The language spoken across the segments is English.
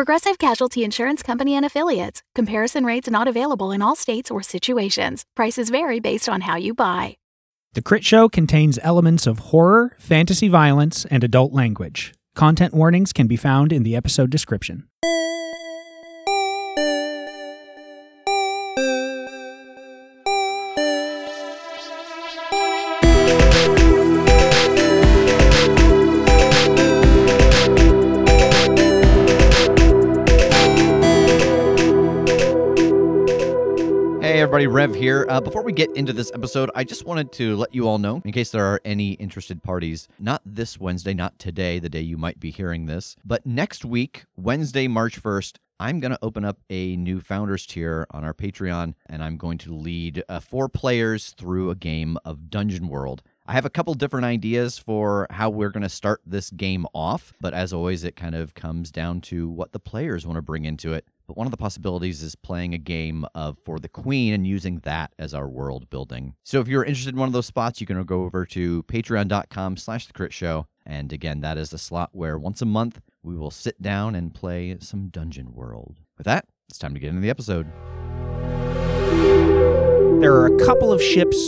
Progressive Casualty Insurance Company and Affiliates. Comparison rates not available in all states or situations. Prices vary based on how you buy. The Crit Show contains elements of horror, fantasy violence, and adult language. Content warnings can be found in the episode description. Rev here. Uh, before we get into this episode, I just wanted to let you all know, in case there are any interested parties, not this Wednesday, not today, the day you might be hearing this, but next week, Wednesday, March 1st, I'm going to open up a new founders tier on our Patreon, and I'm going to lead uh, four players through a game of Dungeon World. I have a couple different ideas for how we're going to start this game off, but as always, it kind of comes down to what the players want to bring into it. But one of the possibilities is playing a game of For the Queen and using that as our world building. So if you're interested in one of those spots, you can go over to patreon.com slash the crit show. And again, that is the slot where once a month we will sit down and play some Dungeon World. With that, it's time to get into the episode. There are a couple of ships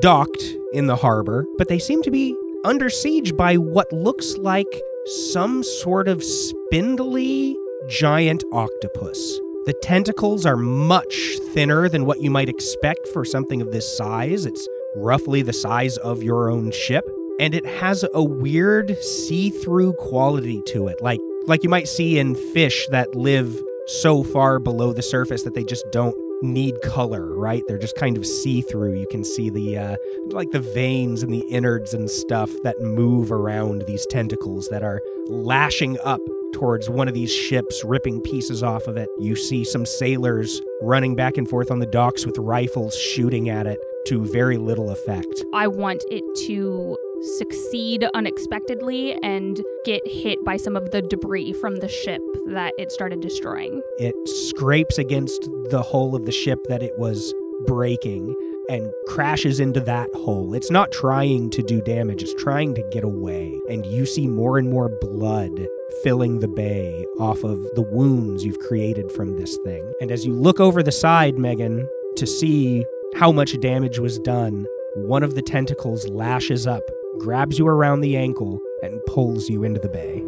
docked in the harbor, but they seem to be under siege by what looks like some sort of spindly giant octopus. The tentacles are much thinner than what you might expect for something of this size. It's roughly the size of your own ship, and it has a weird see-through quality to it, like like you might see in fish that live so far below the surface that they just don't need color, right? They're just kind of see through. You can see the uh, like the veins and the innards and stuff that move around these tentacles that are lashing up towards one of these ships, ripping pieces off of it. You see some sailors running back and forth on the docks with rifles shooting at it to very little effect. I want it to succeed unexpectedly and get hit by some of the debris from the ship that it started destroying. It scrapes against the hull of the ship that it was breaking and crashes into that hole. It's not trying to do damage, it's trying to get away. And you see more and more blood filling the bay off of the wounds you've created from this thing. And as you look over the side, Megan, to see how much damage was done, one of the tentacles lashes up, grabs you around the ankle, and pulls you into the bay.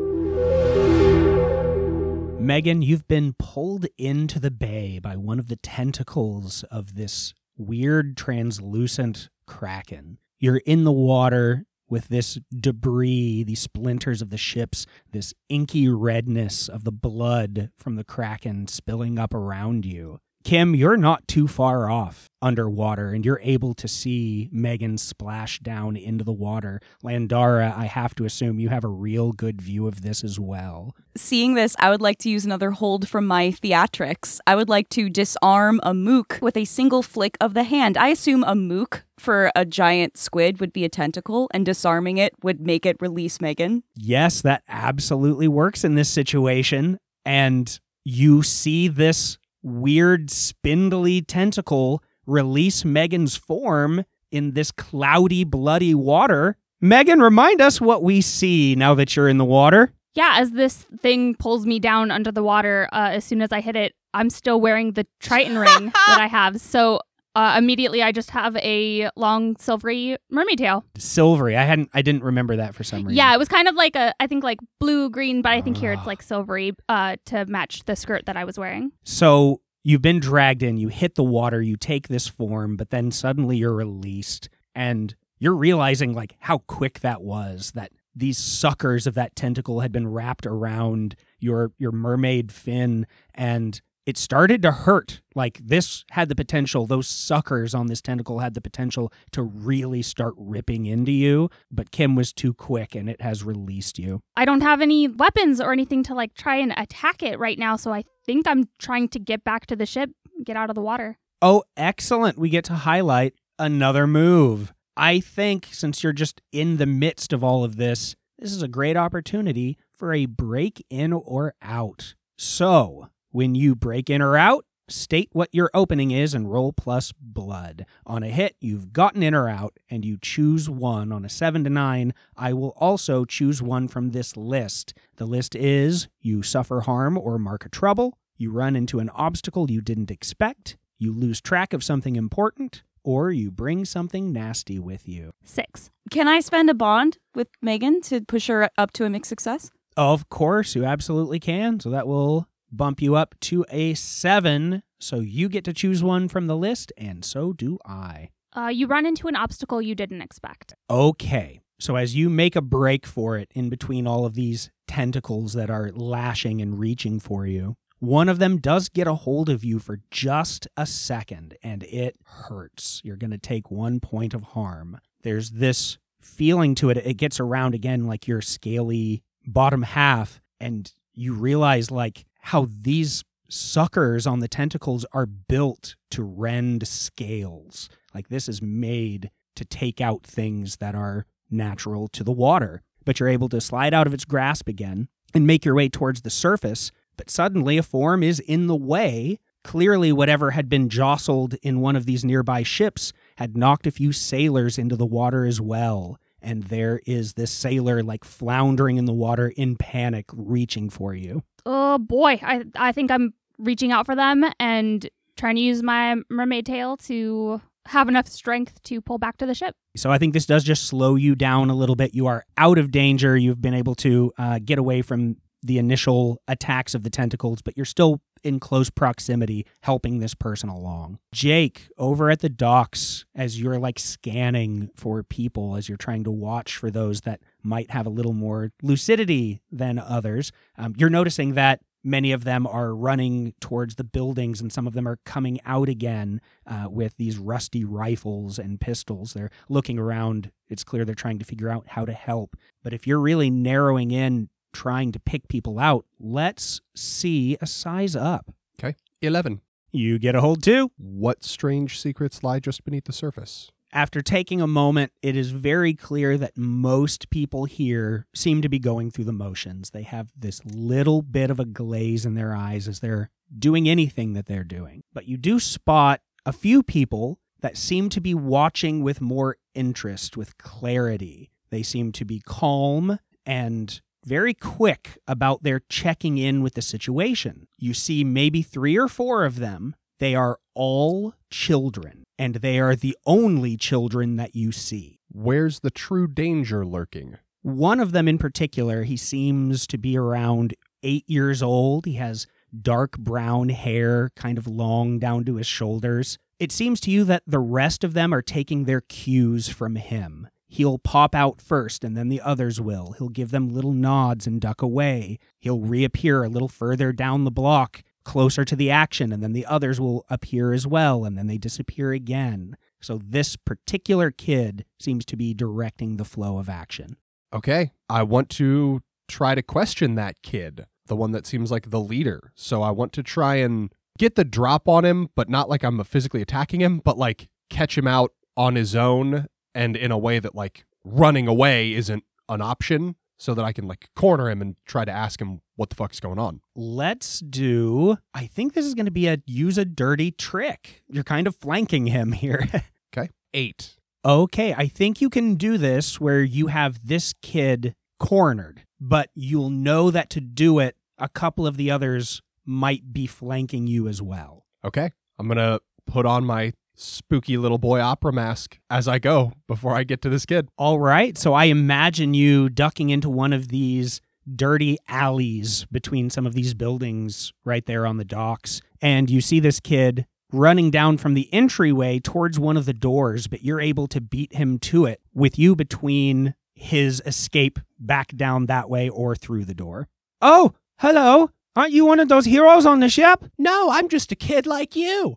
Megan, you've been pulled into the bay by one of the tentacles of this weird translucent kraken. You're in the water with this debris, these splinters of the ships, this inky redness of the blood from the kraken spilling up around you. Kim, you're not too far off underwater and you're able to see Megan splash down into the water. Landara, I have to assume you have a real good view of this as well. Seeing this, I would like to use another hold from my theatrics. I would like to disarm a mook with a single flick of the hand. I assume a mook for a giant squid would be a tentacle, and disarming it would make it release Megan. Yes, that absolutely works in this situation. And you see this weird, spindly tentacle release Megan's form in this cloudy, bloody water. Megan, remind us what we see now that you're in the water. Yeah, as this thing pulls me down under the water, uh, as soon as I hit it, I'm still wearing the Triton ring that I have. So uh, immediately I just have a long silvery mermaid tail. Silvery. I hadn't I didn't remember that for some reason. Yeah, it was kind of like a I think like blue green, but I think here it's like silvery uh, to match the skirt that I was wearing. So you've been dragged in, you hit the water, you take this form, but then suddenly you're released and you're realizing like how quick that was that these suckers of that tentacle had been wrapped around your your mermaid fin and it started to hurt like this had the potential those suckers on this tentacle had the potential to really start ripping into you but kim was too quick and it has released you I don't have any weapons or anything to like try and attack it right now, so I think I'm trying to get back to the ship, get out of the water. Oh, excellent. We get to highlight another move. I think since you're just in the midst of all of this, this is a great opportunity for a break in or out. So, when you break in or out, state what your opening is and roll plus blood. On a hit, you've gotten in or out, and you choose one. On a 7 to 9, I will also choose one from this list. The list is you suffer harm or mark a trouble, you run into an obstacle you didn't expect, you lose track of something important, or you bring something nasty with you. Six. Can I spend a bond with Megan to push her up to a mixed success? Of course, you absolutely can. So that will bump you up to a seven. So you get to choose one from the list, and so do I. Uh, you run into an obstacle you didn't expect. Okay. So as you make a break for it in between all of these tentacles that are lashing and reaching for you, one of them does get a hold of you for just a second, and it hurts. You're going to take one point of harm. There's this feeling to it. It gets around again like your scaly bottom half, and you realize like how these suckers on the tentacles are built to rend scales. Like this is made to take out things that are natural to the water. But you're able to slide out of its grasp again and make your way towards the surface. But suddenly a form is in the way. Clearly, whatever had been jostled in one of these nearby ships had knocked a few sailors into the water as well. And there is this sailor like floundering in the water in panic, reaching for you. Oh boy, I I think I'm reaching out for them and trying to use my mermaid tail to have enough strength to pull back to the ship. So I think this does just slow you down a little bit. You are out of danger. You've been able to uh, get away from the initial attacks of the tentacles, but you're still in close proximity helping this person along. Jake, over at the docks, as you're like scanning for people, as you're trying to watch for those that might have a little more lucidity than others, um, you're noticing that many of them are running towards the buildings and some of them are coming out again uh, with these rusty rifles and pistols. They're looking around. It's clear they're trying to figure out how to help. But if you're really narrowing in trying to pick people out, let's see a size up. Okay. 11. You get a hold too. What strange secrets lie just beneath the surface? After taking a moment, it is very clear that most people here seem to be going through the motions. They have this little bit of a glaze in their eyes as they're doing anything that they're doing. But you do spot a few people that seem to be watching with more interest, with clarity. They seem to be calm and very quick about their checking in with the situation. You see maybe three or four of them. They are all children, and they are the only children that you see. Where's the true danger lurking? One of them in particular, he seems to be around eight years old. He has dark brown hair, kind of long down to his shoulders. It seems to you that the rest of them are taking their cues from him. He'll pop out first and then the others will. He'll give them little nods and duck away. He'll reappear a little further down the block, closer to the action, and then the others will appear as well, and then they disappear again. So this particular kid seems to be directing the flow of action. Okay. I want to try to question that kid, the one that seems like the leader. So I want to try and get the drop on him, but not like I'm physically attacking him, but like catch him out on his own and in a way that like running away isn't an option so that I can like corner him and try to ask him what the fuck's going on. Let's do. I think this is going to be a use a dirty trick. You're kind of flanking him here. Okay. Eight. okay, I think you can do this where you have this kid cornered, but you'll know that to do it, a couple of the others might be flanking you as well. Okay. I'm going to put on my spooky little boy opera mask as I go before I get to this kid. All right. So I imagine you ducking into one of these dirty alleys between some of these buildings right there on the docks. And you see this kid running down from the entryway towards one of the doors, but you're able to beat him to it with you between his escape back down that way or through the door. Oh, hello. Aren't you one of those heroes on the ship? No, I'm just a kid like you.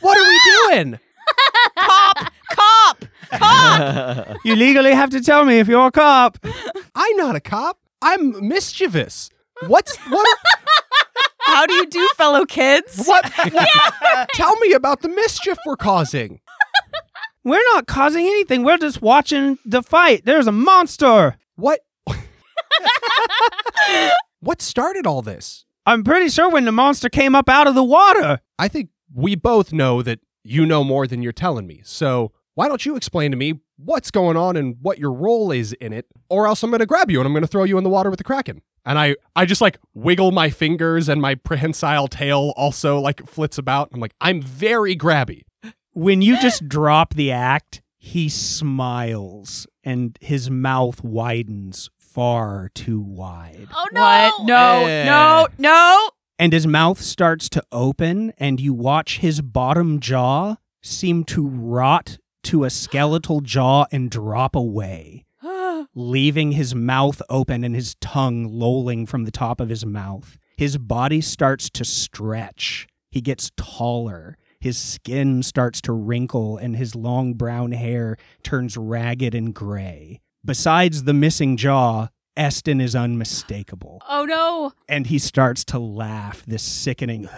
What are we doing? Cop! Cop! Cop! You legally have to tell me if you're a cop. I'm not a cop. I'm mischievous. What's what? How do you do, fellow kids? What? Tell me about the mischief we're causing. We're not causing anything. We're just watching the fight. There's a monster. What? what started all this? I'm pretty sure when the monster came up out of the water. I think we both know that you know more than you're telling me. So why don't you explain to me what's going on and what your role is in it, or else I'm going to grab you and I'm going to throw you in the water with the kraken. And I, I just like wiggle my fingers and my prehensile tail also like flits about. I'm like, I'm very grabby. When you just drop the act, he smiles and his mouth widens far too wide. Oh no! What? No, Eh. no, no. And his mouth starts to open, and you watch his bottom jaw seem to rot to a skeletal jaw and drop away, leaving his mouth open and his tongue lolling from the top of his mouth. His body starts to stretch. He gets taller. His skin starts to wrinkle, and his long brown hair turns ragged and gray. Besides the missing jaw, Eston is unmistakable Oh no! and he starts to laugh this sickening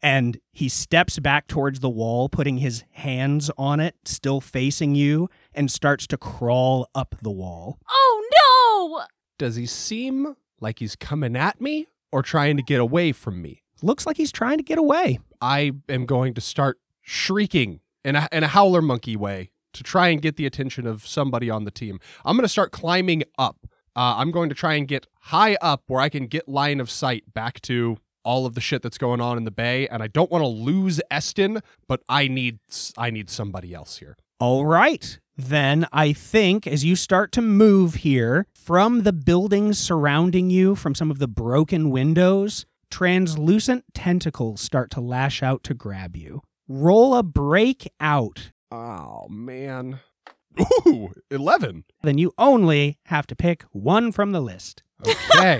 and he steps back towards the wall putting his hands on it still facing you and starts to crawl up the wall Oh no! Does he seem like he's coming at me or trying to get away from me? looks like he's trying to get away I am going to start shrieking in a, in a howler monkey way to try and get the attention of somebody on the team. I'm going to start climbing up. Uh, I'm going to try and get high up where I can get line of sight back to all of the shit that's going on in the bay. And I don't want to lose Eston, but I need I need somebody else here. all right then i think as you start to move here from the buildings surrounding you from some of the broken windows translucent tentacles start to lash out to grab you roll a break out Oh man. Ooh, 11. then you only have to pick one from the list. Okay.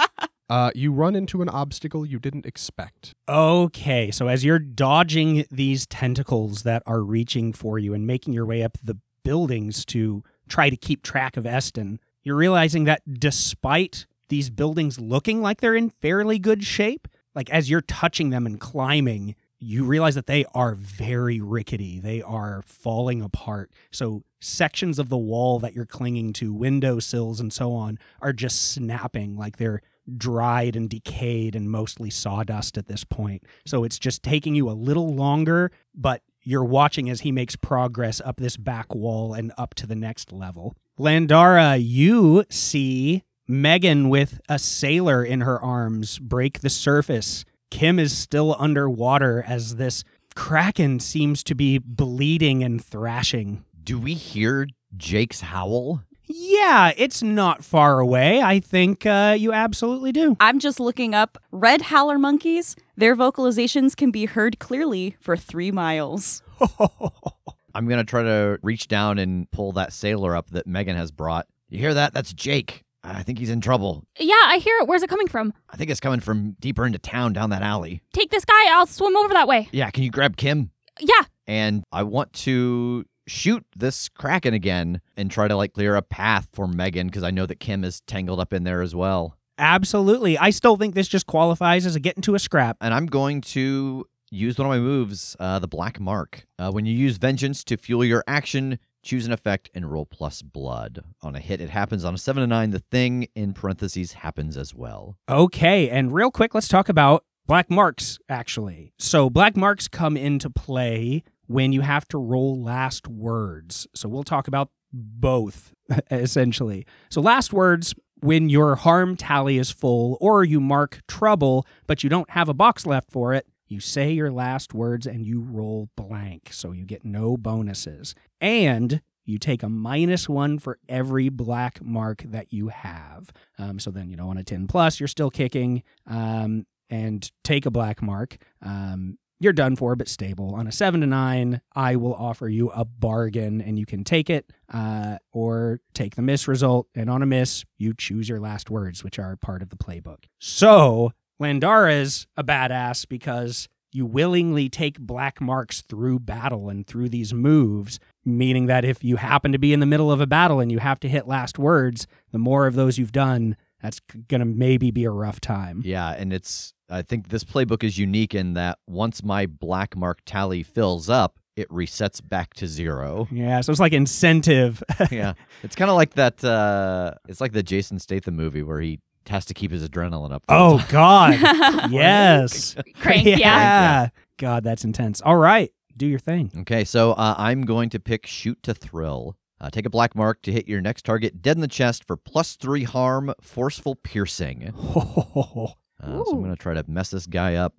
uh, you run into an obstacle you didn't expect. Okay, so as you're dodging these tentacles that are reaching for you and making your way up the buildings to try to keep track of Eston, you're realizing that despite these buildings looking like they're in fairly good shape, like as you're touching them and climbing, you realize that they are very rickety. They are falling apart. So sections of the wall that you're clinging to, window sills and so on, are just snapping like they're dried and decayed and mostly sawdust at this point. So it's just taking you a little longer, but you're watching as he makes progress up this back wall and up to the next level. Landara, you see Megan with a sailor in her arms break the surface. Kim is still underwater as this kraken seems to be bleeding and thrashing. Do we hear Jake's howl? Yeah, it's not far away. I think uh, you absolutely do. I'm just looking up red howler monkeys. Their vocalizations can be heard clearly for three miles. I'm going to try to reach down and pull that sailor up that Megan has brought. You hear that? That's Jake. I think he's in trouble. Yeah, I hear it. Where's it coming from? I think it's coming from deeper into town down that alley. Take this guy. I'll swim over that way. Yeah, can you grab Kim? Yeah. And I want to shoot this kraken again and try to like clear a path for Megan because I know that Kim is tangled up in there as well. Absolutely. I still think this just qualifies as a get into a scrap. And I'm going to use one of my moves, uh, the Black Mark. Uh, when you use Vengeance to fuel your action, choose an effect and roll plus blood. On a hit, it happens. On a 7 to 9, the thing in parentheses happens as well. Okay, and real quick, let's talk about black marks, actually. So, black marks come into play when you have to roll last words. So, we'll talk about both, essentially. So, last words, when your harm tally is full or you mark trouble, but you don't have a box left for it, you say your last words and you roll blank. So, you get no bonuses. And you take a minus one for every black mark that you have. Um, so then, you know, on a 10 plus, you're still kicking um, and take a black mark. Um, you're done for, but stable. On a seven to nine, I will offer you a bargain and you can take it uh, or take the miss result. And on a miss, you choose your last words, which are part of the playbook. So Landara's a badass because you willingly take black marks through battle and through these moves, meaning that if you happen to be in the middle of a battle and you have to hit last words, the more of those you've done, that's gonna maybe be a rough time. Yeah, and it's I think this playbook is unique in that once my black mark tally fills up, it resets back to zero. Yeah, so it's like incentive. yeah. It's kind of like that uh it's like the Jason Statham movie where he has to keep his adrenaline up. oh God, yes, Crank, yeah. yeah. God, that's intense. All right, do your thing. Okay, so uh, I'm going to pick Shoot to Thrill. Uh, take a black mark to hit your next target dead in the chest for plus three harm, forceful piercing. Uh, so I'm going to try to mess this guy up.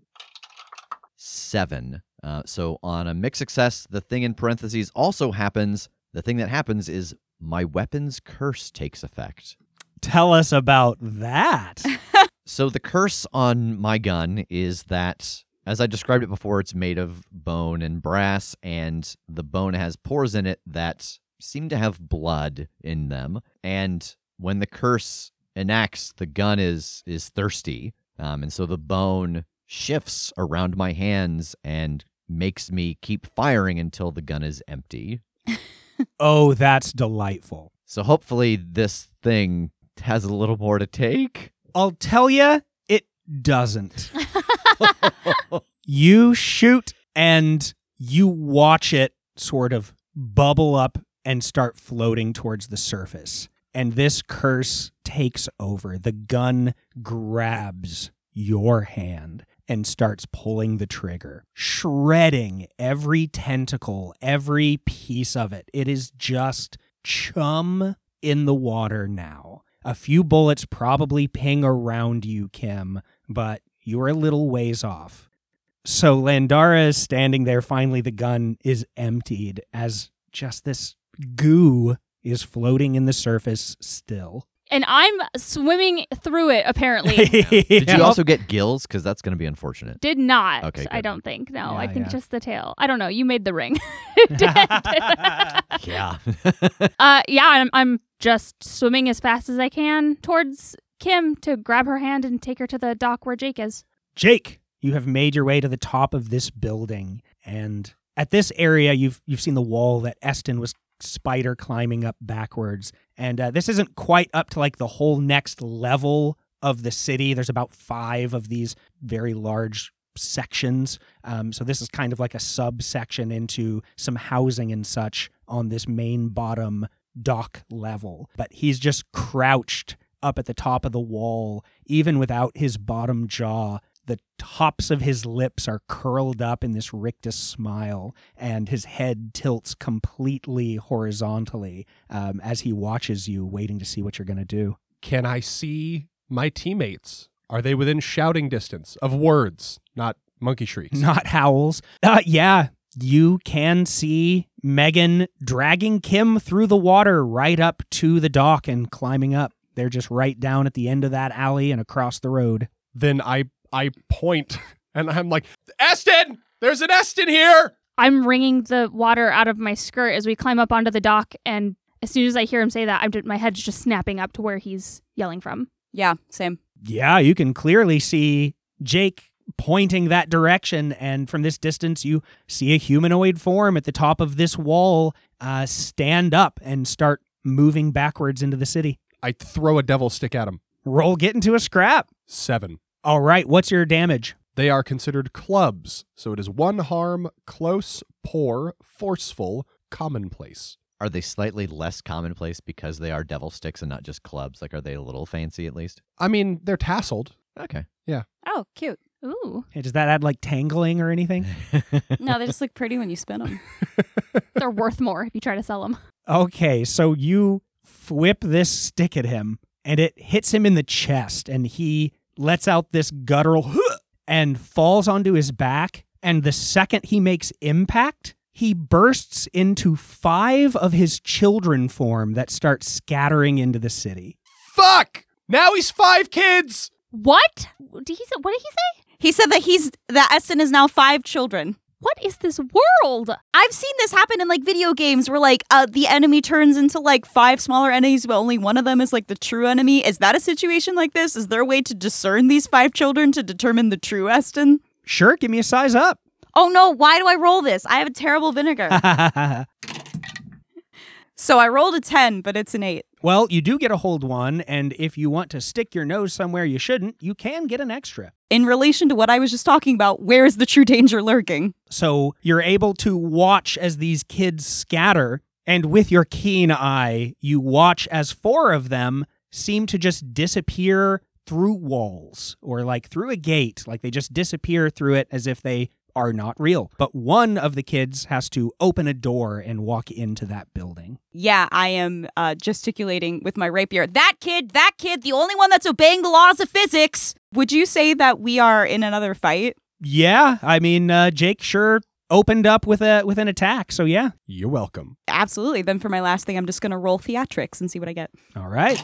Seven. Uh, so on a mixed success, the thing in parentheses also happens. The thing that happens is my weapon's curse takes effect. Tell us about that. So the curse on my gun is that, as I described it before, it's made of bone and brass, and the bone has pores in it that seem to have blood in them. And when the curse enacts, the gun is is thirsty, um, and so the bone shifts around my hands and makes me keep firing until the gun is empty. oh, that's delightful. So hopefully this thing has a little more to take. I'll tell you, it doesn't. you shoot and you watch it sort of bubble up and start floating towards the surface. And this curse takes over. The gun grabs your hand and starts pulling the trigger, shredding every tentacle, every piece of it. It is just chum in the water now. A few bullets probably ping around you, Kim, but you're a little ways off. So Landara is standing there. Finally, the gun is emptied as just this goo is floating in the surface still. And I'm swimming through it, apparently. Did you also get gills? Because that's going to be unfortunate. Did not. Okay, I don't think. No, Yeah, I think yeah. just the tail. I don't know. You made the ring. Yeah. uh, yeah, I'm, I'm just swimming as fast as I can towards Kim to grab her hand and take her to the dock where Jake is. Jake, you have made your way to the top of this building, and at this area, you've you've seen the wall that Eston was spider climbing up backwards, and uh, this isn't quite up to like the whole next level of the city. There's about five of these very large sections, um, so this is kind of like a subsection into some housing and such on this main bottom dock level. But he's just crouched up at the top of the wall, even without his bottom jaw. The tops of his lips are curled up in this rictus smile, and his head tilts completely horizontally um, as he watches you, waiting to see what you're going to do. Can I see my teammates? Are they within shouting distance of words, not monkey shrieks? Not howls. Uh, yeah, you can see Megan dragging Kim through the water right up to the dock and climbing up. They're just right down at the end of that alley and across the road. Then I I point and I'm like, Eston, there's an Eston here. I'm wringing the water out of my skirt as we climb up onto the dock, and as soon as I hear him say that, I'm just, my head's just snapping up to where he's yelling from. Yeah, same. Yeah, you can clearly see Jake pointing that direction, and from this distance, you see a humanoid form at the top of this wall uh, stand up and start moving backwards into the city. I throw a devil stick at him. Roll, get into a scrap. Seven. All right, what's your damage? They are considered clubs, so it is one harm, close, poor, forceful, commonplace. Are they slightly less commonplace because they are devil sticks and not just clubs? Like, are they a little fancy at least? I mean, they're tasseled. Okay. Yeah. Oh, cute. Ooh, Hey, does that add like tangling or anything? No, they just look pretty when you spin them. they're worth more if you try to sell them. Okay, so you whip this stick at him, and it hits him in the chest, and he lets out this guttural "Huh!" and falls onto his back. And the second he makes impact, he bursts into five of his children form that start scattering into the city. Fuck! Now he's five kids! What? Did he say? What did he say? He said that he's that Eston is now five children. What is this world? I've seen this happen in like video games where like uh, the enemy turns into like five smaller enemies, but only one of them is like the true enemy. Is that a situation like this? Is there a way to discern these five children to determine the true Eston? Sure, give me a size up. Oh no, why do I roll this? I have a terrible vinegar. So I rolled a 10, but it's an 8. Well, you do get a hold one, and if you want to stick your nose somewhere you shouldn't, you can get an extra. In relation to what I was just talking about, where is the true danger lurking? So you're able to watch as these kids scatter, and with your keen eye, you watch as four of them seem to just disappear through walls or like through a gate. Like they just disappear through it as if they are not real. But one of the kids has to open a door and walk into that building. Yeah, I am uh, gesticulating with my rapier. That kid, that kid, the only one that's obeying the laws of physics. Would you say that we are in another fight? Yeah, I mean, uh, Jake sure opened up with a with an attack. So yeah, You're welcome. Absolutely. Then for my last thing, I'm just going to roll theatrics and see what I get. all right,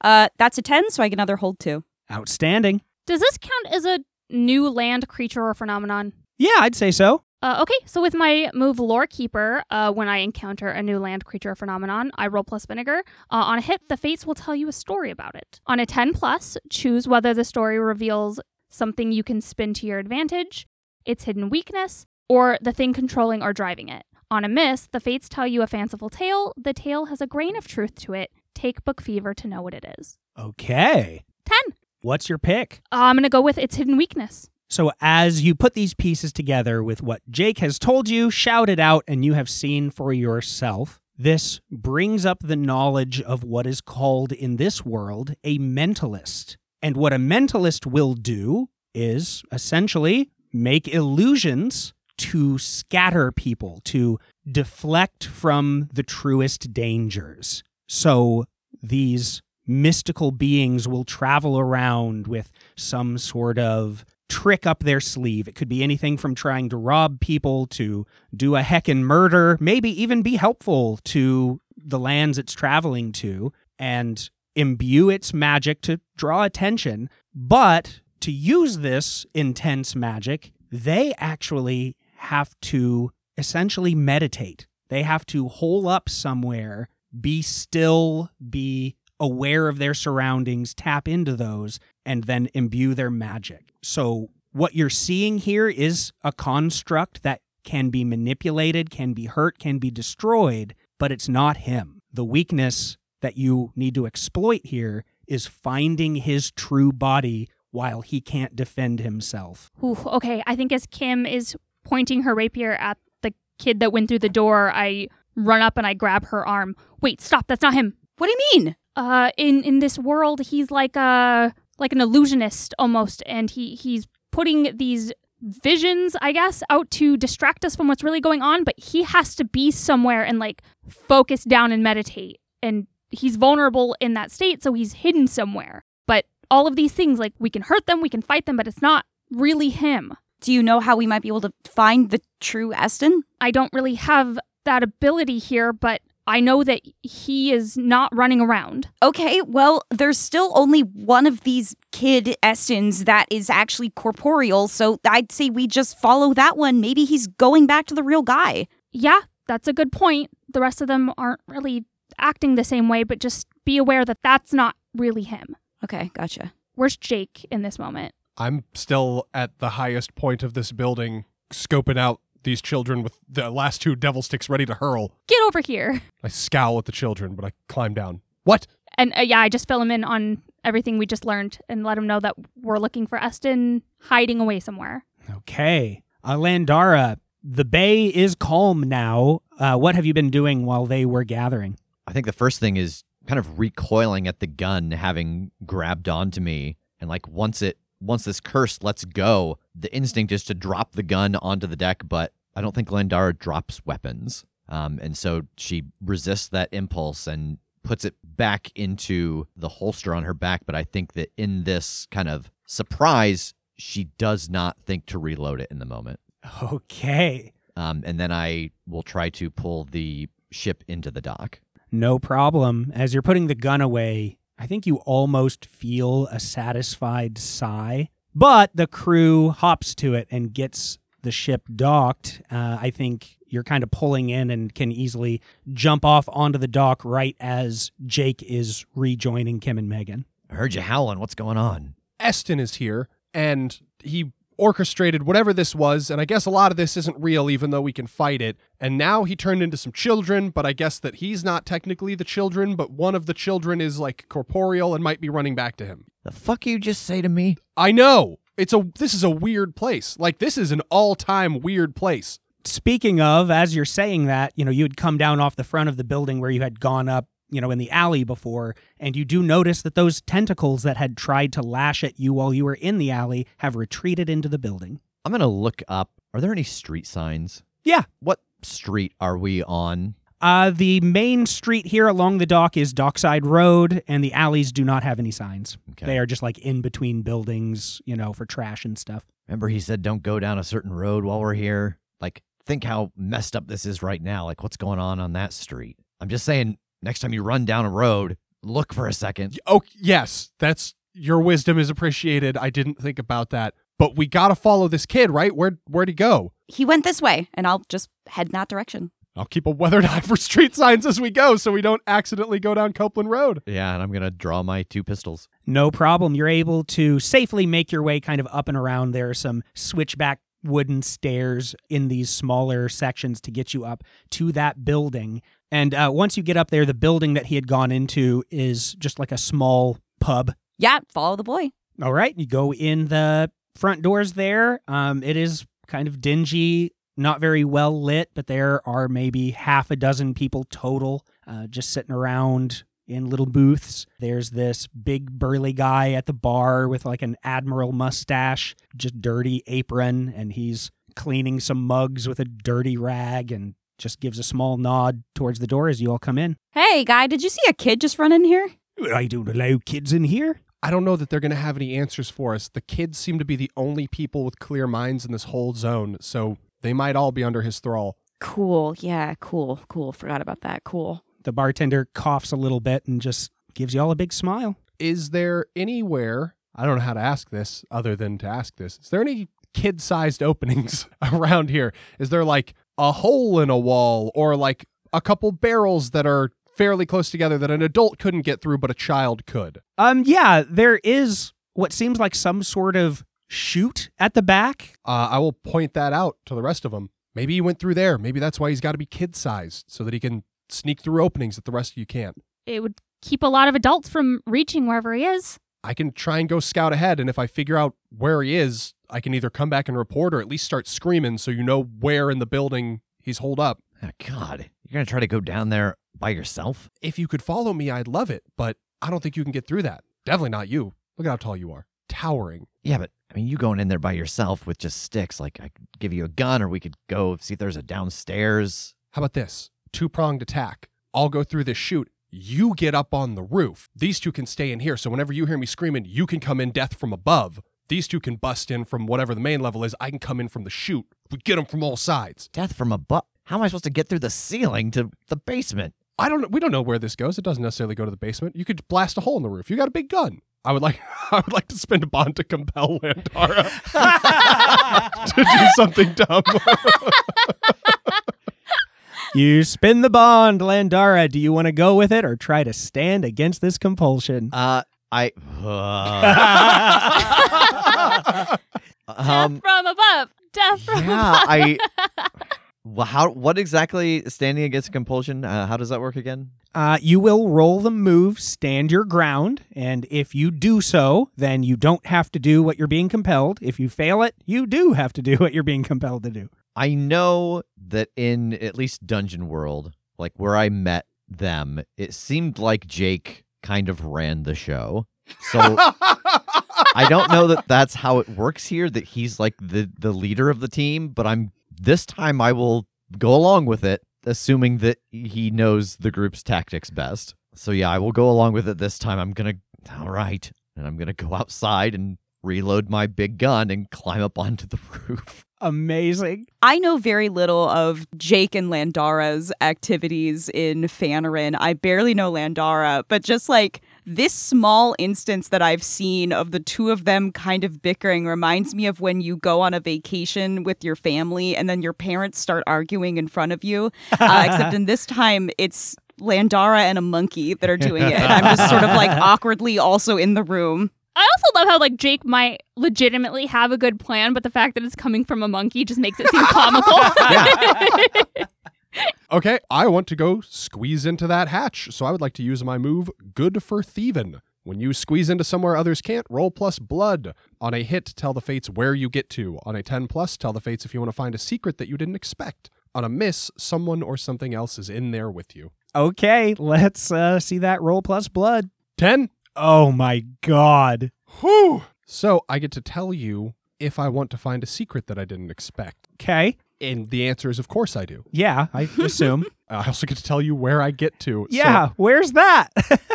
Uh, that's a 10, so I get another hold two. outstanding. Does this count as a new land creature or phenomenon? Yeah, I'd say so. Uh, okay, so with my move Lore Keeper, uh, when I encounter a new land creature phenomenon, I roll plus vinegar. Uh, on a hit, the fates will tell you a story about it. On a 10 plus, choose whether the story reveals something you can spin to your advantage, its hidden weakness, or the thing controlling or driving it. On a miss, the fates tell you a fanciful tale. The tale has a grain of truth to it. Take Book Fever to know what it is. Okay, 10. what's your pick? Uh, I'm going to go with its hidden weakness. So, as you put these pieces together with what Jake has told you, shouted out, and you have seen for yourself, this brings up the knowledge of what is called in this world a mentalist. And what a mentalist will do is essentially make illusions to scatter people, to deflect from the truest dangers. So, these mystical beings will travel around with some sort of trick up their sleeve. It could be anything from trying to rob people to do a heckin' murder, maybe even be helpful to the lands it's traveling to and imbue its magic to draw attention. But to use this intense magic, they actually have to essentially meditate. They have to hole up somewhere, be still, be aware of their surroundings, tap into those, and then imbue their magic. So, what you're seeing here is a construct that can be manipulated, can be hurt, can be destroyed, but it's not him. The weakness that you need to exploit here is finding his true body while he can't defend himself. Ooh, okay, I think as Kim is pointing her rapier at the kid that went through the door, I run up and I grab her arm. Wait, stop, that's not him. What do you mean? Uh in in this world, he's like a like an illusionist almost and he he's putting these visions, I guess, out to distract us from what's really going on, but he has to be somewhere and like focus down and meditate. And he's vulnerable in that state, so he's hidden somewhere. But all of these things, like we can hurt them, we can fight them, but it's not really him. Do you know how we might be able to find the true Eston? I don't really have that ability here, but I know that he is not running around. Okay, well, there's still only one of these kid Estons that is actually corporeal, so I'd say we just follow that one. Maybe he's going back to the real guy. Yeah, that's a good point. The rest of them aren't really acting the same way, but just be aware that that's not really him. Okay, gotcha. Where's Jake in this moment? I'm still at the highest point of this building, scoping out these children with the last two devil sticks ready to hurl. Get over here. I scowl at the children, but I climb down. What? And uh, yeah, I just fill him in on everything we just learned and let him know that we're looking for Eston hiding away somewhere. Okay. Uh, Landara, the bay is calm now. Uh, what have you been doing while they were gathering? I think the first thing is kind of recoiling at the gun having grabbed onto me. And like once it once this curse lets go, the instinct is to drop the gun onto the deck, but I don't think Landara drops weapons. Um, and so she resists that impulse and puts it back into the holster on her back. But I think that in this kind of surprise, she does not think to reload it in the moment. Okay. Um, and then I will try to pull the ship into the dock. No problem. As you're putting the gun away, I think you almost feel a satisfied sigh. But the crew hops to it and gets the ship docked. Uh, I think you're kind of pulling in and can easily jump off onto the dock right as Jake is rejoining Kim and Megan. I heard you howling. What's going on? Eston is here, and he orchestrated whatever this was, and I guess a lot of this isn't real, even though we can fight it. And now he turned into some children, but I guess that he's not technically the children, but one of the children is like corporeal and might be running back to him. The fuck you just say to me? I know. It's a this is a weird place. Like this is an all-time weird place. Speaking of, as you're saying that, you know, you had come down off the front of the building where you had gone up, you know, in the alley before, and you do notice that those tentacles that had tried to lash at you while you were in the alley have retreated into the building. I'm gonna look up. Are there any street signs? Yeah. What street are we on? Uh, the main street here along the dock is Dockside Road, and the alleys do not have any signs. Okay. They are just like in between buildings, you know, for trash and stuff. Remember, he said don't go down a certain road while we're here. Like, think how messed up this is right now. Like, what's going on on that street? I'm just saying. Next time you run down a road, look for a second. Oh, yes, that's your wisdom is appreciated. I didn't think about that. But we got to follow this kid, right? Where where'd he go? He went this way, and I'll just head in that direction. I'll keep a weathered eye for street signs as we go so we don't accidentally go down Copeland Road. Yeah, and I'm gonna draw my two pistols. No problem. You're able to safely make your way kind of up and around. There are some switchback wooden stairs in these smaller sections to get you up to that building. And uh, once you get up there, the building that he had gone into is just like a small pub. Yeah, follow the boy. All right, you go in the front doors there. Um, it is kind of dingy, not very well lit, but there are maybe half a dozen people total uh, just sitting around in little booths. There's this big burly guy at the bar with like an admiral mustache, just dirty apron, and he's cleaning some mugs with a dirty rag and just gives a small nod towards the door as you all come in. Hey, guy, did you see a kid just run in here? I don't allow kids in here. I don't know that they're going to have any answers for us. The kids seem to be the only people with clear minds in this whole zone, so they might all be under his thrall. Cool. Yeah, cool. Cool. Forgot about that. Cool. The bartender coughs a little bit and just gives you all a big smile. Is there anywhere, I don't know how to ask this other than to ask this, is there any kid sized openings around here? Is there like a hole in a wall or like a couple barrels that are fairly close together that an adult couldn't get through but a child could? Um, yeah, there is what seems like some sort of chute at the back. Uh, I will point that out to the rest of them. Maybe he went through there. Maybe that's why he's got to be kid sized so that he can sneak through openings that the rest of you can't. It would keep a lot of adults from reaching wherever he is. I can try and go scout ahead, and if I figure out where he is, I can either come back and report or at least start screaming so you know where in the building he's holed up. Oh, God, you're gonna try to go down there by yourself? If you could follow me, I'd love it, but I don't think you can get through that. Definitely not you. Look at how tall you are. Towering. Yeah, but I mean, you going in there by yourself with just sticks. Like, I could give you a gun, or we could go see if there's a downstairs. How about this? Two pronged attack. I'll go through this chute. You get up on the roof. These two can stay in here. So whenever you hear me screaming, you can come in death from above. These two can bust in from whatever the main level is. I can come in from the chute. We get them from all sides. Death from above. How am I supposed to get through the ceiling to the basement? I don't. We don't know where this goes. It doesn't necessarily go to the basement. You could blast a hole in the roof. You got a big gun. I would like. I would like to spend a bond to compel Landara to do something dumb. You spin the bond, Landara. Do you want to go with it or try to stand against this compulsion? Uh, I. um, Death from above. Death from yeah, above. I. Well, how? What exactly standing against compulsion? Uh, how does that work again? Uh, you will roll the move, stand your ground, and if you do so, then you don't have to do what you're being compelled. If you fail it, you do have to do what you're being compelled to do. I know that in at least Dungeon World, like where I met them, it seemed like Jake kind of ran the show. So I don't know that that's how it works here. That he's like the the leader of the team, but I'm this time I will go along with it, assuming that he knows the group's tactics best. So yeah, I will go along with it this time. I'm gonna all right, and I'm gonna go outside and reload my big gun and climb up onto the roof. Amazing. I know very little of Jake and Landara's activities in Fanarin. I barely know Landara, but just like this small instance that I've seen of the two of them kind of bickering reminds me of when you go on a vacation with your family and then your parents start arguing in front of you. Uh, except in this time, it's Landara and a monkey that are doing it. And I'm just sort of like awkwardly also in the room. I also love how like Jake might legitimately have a good plan, but the fact that it's coming from a monkey just makes it seem comical. Okay, I want to go squeeze into that hatch, so I would like to use my move Good for Thieving. When you squeeze into somewhere others can't, roll plus blood. On a hit, tell the fates where you get to. On a 10 plus, tell the fates if you want to find a secret that you didn't expect. On a miss, someone or something else is in there with you. Okay, let's uh, see that roll plus blood. 10. Oh my god. Whew. So I get to tell you if I want to find a secret that I didn't expect. Okay. And the answer is, of course, I do. Yeah, I assume. I also get to tell you where I get to. So, yeah, where's that?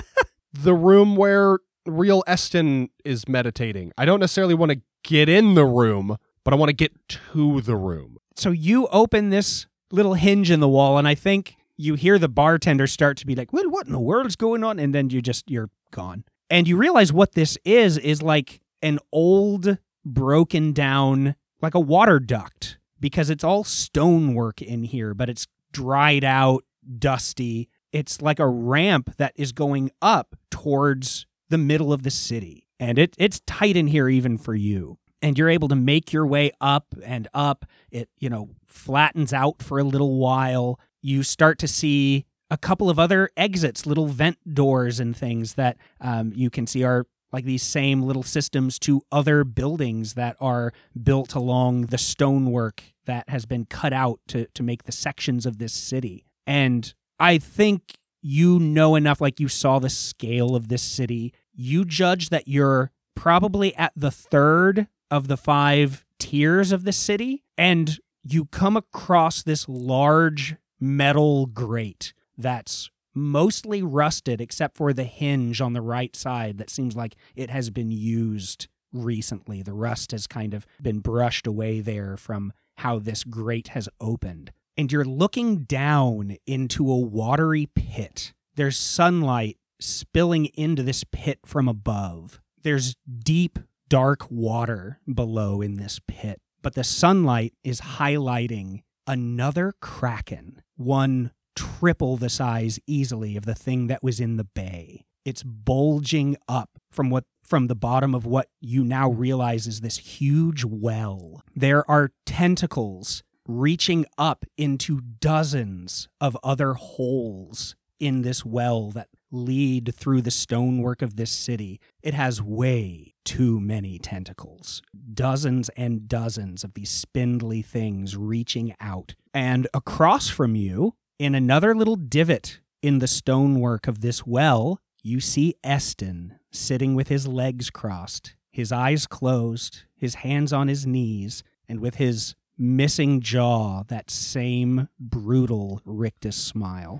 the room where real Eston is meditating. I don't necessarily want to get in the room, but I want to get to the room. so you open this little hinge in the wall, and I think you hear the bartender start to be like, "Well, what in the world's going on?" And then you just you're gone, and you realize what this is is like an old, broken down, like a water duct because it's all stonework in here, but it's dried out, dusty. It's like a ramp that is going up towards the middle of the city, and it it's tight in here even for you and you're able to make your way up and up. It, you know, flattens out for a little while. You start to see a couple of other exits, little vent doors and things that um, you can see are like these same little systems to other buildings that are built along the stonework that has been cut out to, to make the sections of this city. And I think you know enough, like you saw the scale of this city. You judge that you're probably at the third of the five tiers of the city, and you come across this large metal grate that's mostly rusted except for the hinge on the right side that seems like it has been used recently. The rust has kind of been brushed away there from how this grate has opened. And you're looking down into a watery pit. There's sunlight spilling into this pit from above. There's deep, dark water below in this pit, but the sunlight is highlighting another kraken, one triple the size easily of the thing that was in the bay. It's bulging up from what from the bottom of what you now realize is this huge well. There are tentacles reaching up into dozens of other holes in this well that lead through the stonework of this city. It has way too many tentacles. Dozens and dozens of these spindly things reaching out. And across from you, in another little divot in the stonework of this well, you see Eston sitting with his legs crossed, his eyes closed, his hands on his knees, and with his missing jaw, that same brutal rictus smile.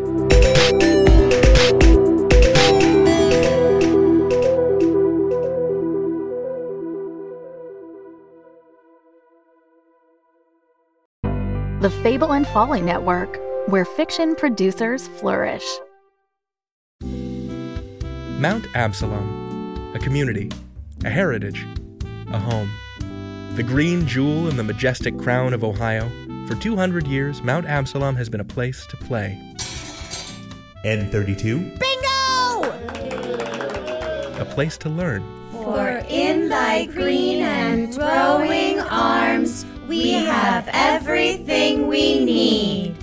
The Fable and Folly Network, where fiction producers flourish. Mount Absalom, a community, a heritage, a home. The green jewel in the majestic crown of Ohio, for 200 years, Mount Absalom has been a place to play. N32. Bingo! A place to learn. For in thy green and growing arms we have everything we need.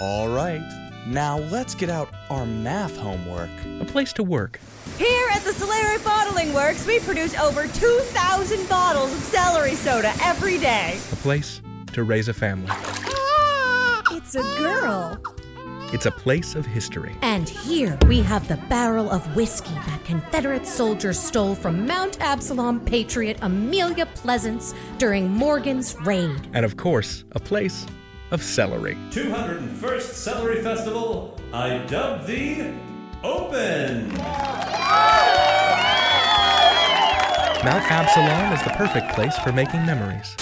All right. Now let's get out our math homework. A place to work. Here at the Solaric Bottling Works, we produce over 2,000 bottles of celery soda every day. A place to raise a family. It's a girl. It's a place of history. And here we have the barrel of whiskey that Confederate soldiers stole from Mount Absalom patriot Amelia Pleasance during Morgan's raid. And of course, a place of celery. 201st Celery Festival, I dub thee Open! Mount Absalom is the perfect place for making memories.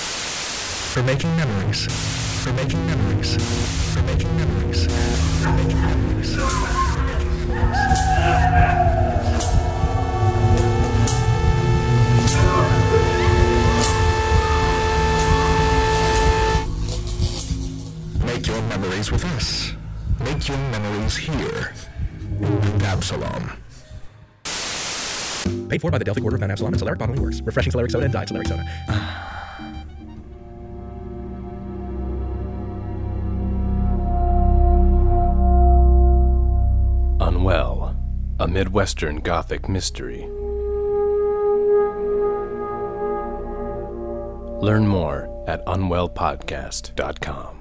For making memories. For making memories. For making memories. For making memories. Make your memories with us. Make your memories here. Mount Absalom. Paid for by the Delphic Order of Mount Absalom and Solaric Bottling Works. Refreshing Solaric Soda and Diet Solaric Soda. Ah. Midwestern Gothic mystery. Learn more at unwellpodcast.com.